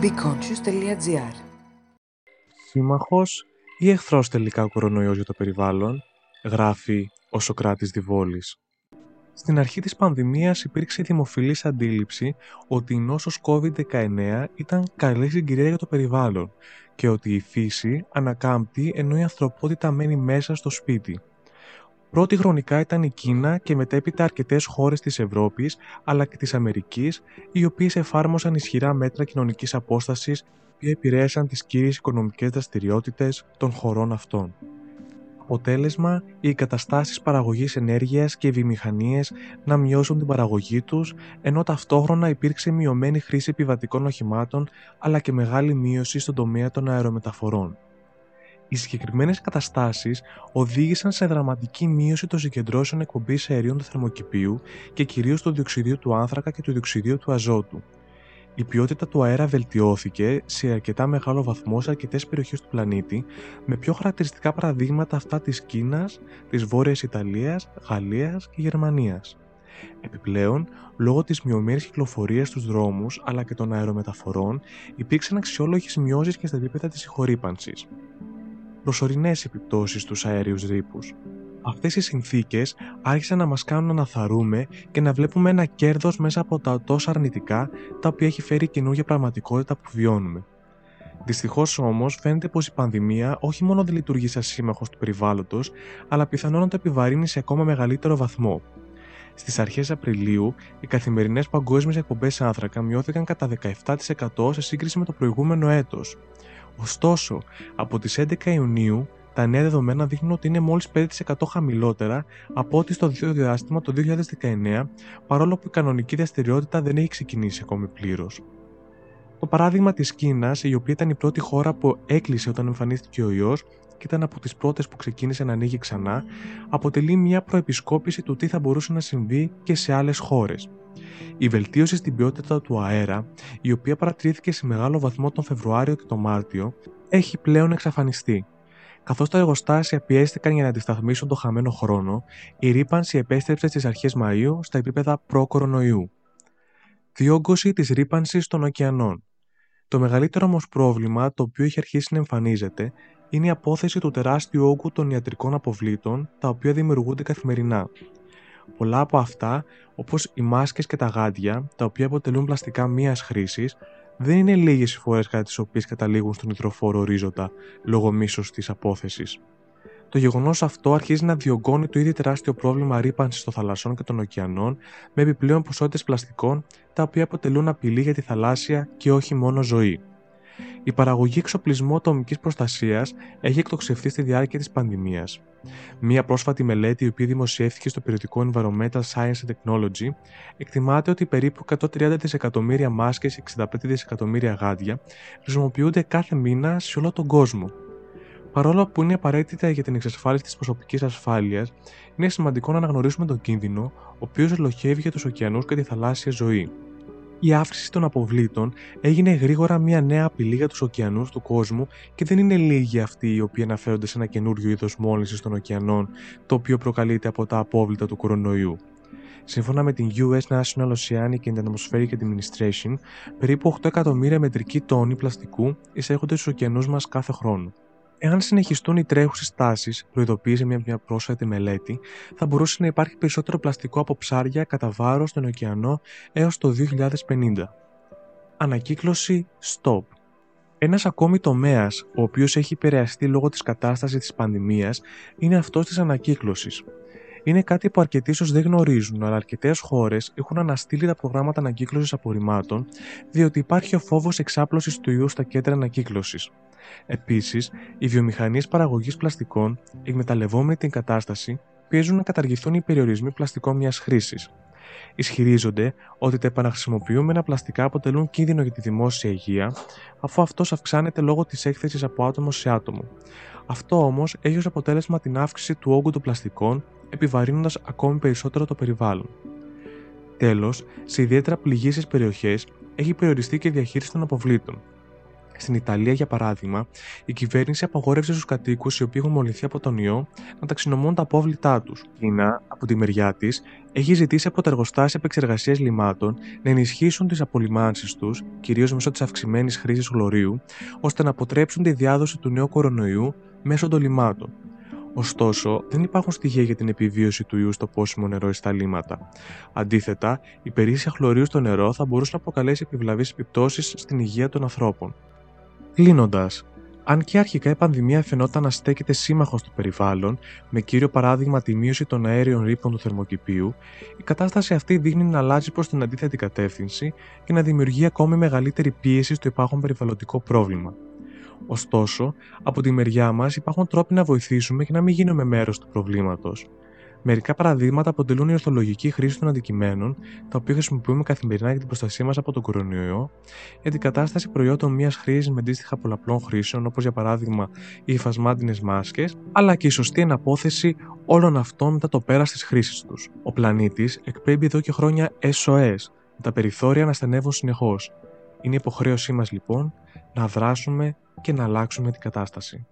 BeConscious.gr Σύμμαχος ή εχθρός τελικά ο κορονοϊός για το περιβάλλον, γράφει ο Σοκράτης Διβόλης. Στην αρχή της πανδημίας υπήρξε δημοφιλής αντίληψη ότι η νόσος COVID-19 ήταν καλή συγκυρία για το περιβάλλον και ότι η φύση ανακάμπτει ενώ η ανθρωπότητα μένει μέσα στο σπίτι. Πρώτη χρονικά ήταν η Κίνα και μετέπειτα αρκετές χώρες της Ευρώπης αλλά και της Αμερικής οι οποίες εφάρμοσαν ισχυρά μέτρα κοινωνικής απόστασης που επηρέασαν τις κύριες οικονομικές δραστηριότητες των χωρών αυτών. Αποτέλεσμα, οι εγκαταστάσεις παραγωγής ενέργειας και οι βιομηχανίες να μειώσουν την παραγωγή τους, ενώ ταυτόχρονα υπήρξε μειωμένη χρήση επιβατικών οχημάτων αλλά και μεγάλη μείωση στον τομέα των αερομεταφορών. Οι συγκεκριμένες καταστάσεις οδήγησαν σε δραματική μείωση των συγκεντρώσεων εκπομπής αερίων του θερμοκηπίου και κυρίως του διοξιδίου του άνθρακα και του διοξιδίου του αζότου. Η ποιότητα του αέρα βελτιώθηκε σε αρκετά μεγάλο βαθμό σε αρκετές περιοχές του πλανήτη, με πιο χαρακτηριστικά παραδείγματα αυτά της Κίνας, της Βόρειας Ιταλίας, Γαλλίας και Γερμανίας. Επιπλέον, λόγω της μειωμένης κυκλοφορίας στους δρόμους αλλά και των αερομεταφορών, υπήρξαν αξιόλογες μειώσει και στα επίπεδα της συγχωρήπανσης προσωρινές επιπτώσεις στους αέριους ρήπους. Αυτές οι συνθήκες άρχισαν να μας κάνουν να θαρούμε και να βλέπουμε ένα κέρδος μέσα από τα τόσο αρνητικά τα οποία έχει φέρει η καινούργια πραγματικότητα που βιώνουμε. Δυστυχώς όμως φαίνεται πως η πανδημία όχι μόνο δεν λειτουργεί σαν σύμμαχος του περιβάλλοντος, αλλά πιθανόν να το επιβαρύνει σε ακόμα μεγαλύτερο βαθμό. Στις αρχές Απριλίου, οι καθημερινές παγκόσμιες εκπομπές άνθρακα μειώθηκαν κατά 17% σε σύγκριση με το προηγούμενο έτος. Ωστόσο, από τις 11 Ιουνίου, τα νέα δεδομένα δείχνουν ότι είναι μόλις 5% χαμηλότερα από ό,τι στο δύο διάστημα το 2019, παρόλο που η κανονική δραστηριότητα δεν έχει ξεκινήσει ακόμη πλήρως. Το παράδειγμα της Κίνας, η οποία ήταν η πρώτη χώρα που έκλεισε όταν εμφανίστηκε ο ιός και ήταν από τις πρώτες που ξεκίνησε να ανοίγει ξανά, αποτελεί μια προεπισκόπηση του τι θα μπορούσε να συμβεί και σε άλλες χώρες. Η βελτίωση στην ποιότητα του αέρα, η οποία παρατηρήθηκε σε μεγάλο βαθμό τον Φεβρουάριο και τον Μάρτιο, έχει πλέον εξαφανιστεί. Καθώς τα εργοστάσια πιέστηκαν για να αντισταθμίσουν το χαμένο χρόνο, η ρήπανση επέστρεψε στις αρχές Μαΐου στα επίπεδα προ-κορονοϊού. Διόγκωση της ρήπανσης των ωκεανών. Το μεγαλύτερο όμως πρόβλημα το οποίο έχει αρχίσει να εμφανίζεται είναι η απόθεση του τεράστιου όγκου των ιατρικών αποβλήτων τα οποία δημιουργούνται καθημερινά. Πολλά από αυτά, όπως οι μάσκες και τα γάντια, τα οποία αποτελούν πλαστικά μίας χρήσης, δεν είναι λίγες οι φορές κατά τις οποίες καταλήγουν στον υδροφόρο ορίζοντα λόγω μίσος της απόθεσης. Το γεγονός αυτό αρχίζει να διωγγώνει το ήδη τεράστιο πρόβλημα ρήπανσης των θαλασσών και των ωκεανών με επιπλέον ποσότητες πλαστικών, τα οποία αποτελούν απειλή για τη θαλάσσια και όχι μόνο ζωή. Η παραγωγή εξοπλισμού ατομικής προστασίας έχει εκτοξευθεί στη διάρκεια της πανδημίας. Μία πρόσφατη μελέτη, η οποία δημοσιεύθηκε στο περιοδικό Environmental Science and Technology, εκτιμάται ότι περίπου 130 δισεκατομμύρια μάσκες και 65 δισεκατομμύρια γάντια χρησιμοποιούνται κάθε μήνα σε όλο τον κόσμο. Παρόλο που είναι απαραίτητα για την εξασφάλιση της προσωπικής ασφάλειας, είναι σημαντικό να αναγνωρίσουμε τον κίνδυνο, ο οποίος ελοχεύει για τους ωκεανούς και τη θαλάσσια ζωή η αύξηση των αποβλήτων έγινε γρήγορα μια νέα απειλή για τους ωκεανούς του κόσμου και δεν είναι λίγοι αυτοί οι οποίοι αναφέρονται σε ένα καινούριο είδος μόλυνσης των ωκεανών, το οποίο προκαλείται από τα απόβλητα του κορονοϊού. Σύμφωνα με την US National Oceanic and Atmospheric Administration, περίπου 8 εκατομμύρια μετρικοί τόνοι πλαστικού εισέρχονται στους ωκεανούς μας κάθε χρόνο. Εάν συνεχιστούν οι τρέχουσες τάσεις, προειδοποίησε μια, μια πρόσφατη μελέτη, θα μπορούσε να υπάρχει περισσότερο πλαστικό από ψάρια κατά βάρος στον ωκεανό έως το 2050. Ανακύκλωση STOP. Ένας ακόμη τομέας, ο οποίος έχει επηρεαστεί λόγω της κατάστασης της πανδημίας, είναι αυτός της ανακύκλωσης. Είναι κάτι που αρκετοί ίσως δεν γνωρίζουν, αλλά αρκετές χώρες έχουν αναστείλει τα προγράμματα ανακύκλωσης απορριμμάτων, διότι υπάρχει ο φόβος εξάπλωσης του ιού στα κέντρα ανακύκλωσης. Επίσης, οι βιομηχανίες παραγωγής πλαστικών, εκμεταλλευόμενοι την κατάσταση, πιέζουν να καταργηθούν οι περιορισμοί πλαστικών μιας χρήσης. Ισχυρίζονται ότι τα επαναχρησιμοποιούμενα πλαστικά αποτελούν κίνδυνο για τη δημόσια υγεία, αφού αυτός αυξάνεται λόγω της έκθεσης από άτομο σε άτομο. Αυτό όμως έχει ως αποτέλεσμα την αύξηση του όγκου των πλαστικών, επιβαρύνοντας ακόμη περισσότερο το περιβάλλον. Τέλος, σε ιδιαίτερα πληγήσεις περιοχές έχει περιοριστεί και η διαχείριση των αποβλήτων. Στην Ιταλία, για παράδειγμα, η κυβέρνηση απαγόρευσε στους κατοίκους οι οποίοι έχουν μολυνθεί από τον ιό να ταξινομούν τα απόβλητά τους. Η Κίνα, από τη μεριά της, έχει ζητήσει από τα εργοστάσια επεξεργασίας λιμάτων να ενισχύσουν τις απολυμάνσεις τους, κυρίως μέσω της αυξημένης χρήσης χλωρίου, ώστε να αποτρέψουν τη διάδοση του νέου κορονοϊού μέσω των λιμάτων. Ωστόσο, δεν υπάρχουν στοιχεία για την επιβίωση του ιού στο πόσιμο νερό ή στα λίμματα. Αντίθετα, η περίσσια χλωρίου στο νερό θα μπορούσε να αποκαλέσει επιβλαβείς επιπτώσεις στην υγεία των ανθρώπων. Κλείνοντας, αν και αρχικά η πανδημία φαινόταν να στέκεται σύμμαχος στο περιβάλλον, με κύριο παράδειγμα τη μείωση των αέριων ρήπων του θερμοκηπίου, η κατάσταση αυτή δείχνει να αλλάζει προς την αντίθετη κατεύθυνση και να δημιουργεί ακόμη μεγαλύτερη πίεση στο υπάρχον περιβαλλοντικό πρόβλημα. Ωστόσο, από τη μεριά μας υπάρχουν τρόποι να βοηθήσουμε και να μην γίνουμε μέρος του προβλήματος. Μερικά παραδείγματα αποτελούν η ορθολογική χρήση των αντικειμένων, τα οποία χρησιμοποιούμε καθημερινά για την προστασία μας από τον κορονοϊό, η αντικατάσταση προϊόντων μιας χρήσης με αντίστοιχα πολλαπλών χρήσεων, όπως για παράδειγμα οι υφασμάτινε μάσκες, αλλά και η σωστή εναπόθεση όλων αυτών μετά το πέρας της χρήσης τους. Ο πλανήτης εκπέμπει εδώ και χρόνια SOS, τα περιθώρια να στενεύουν συνεχώς. Είναι υποχρέωσή μας λοιπόν να δράσουμε και να αλλάξουμε την κατάσταση.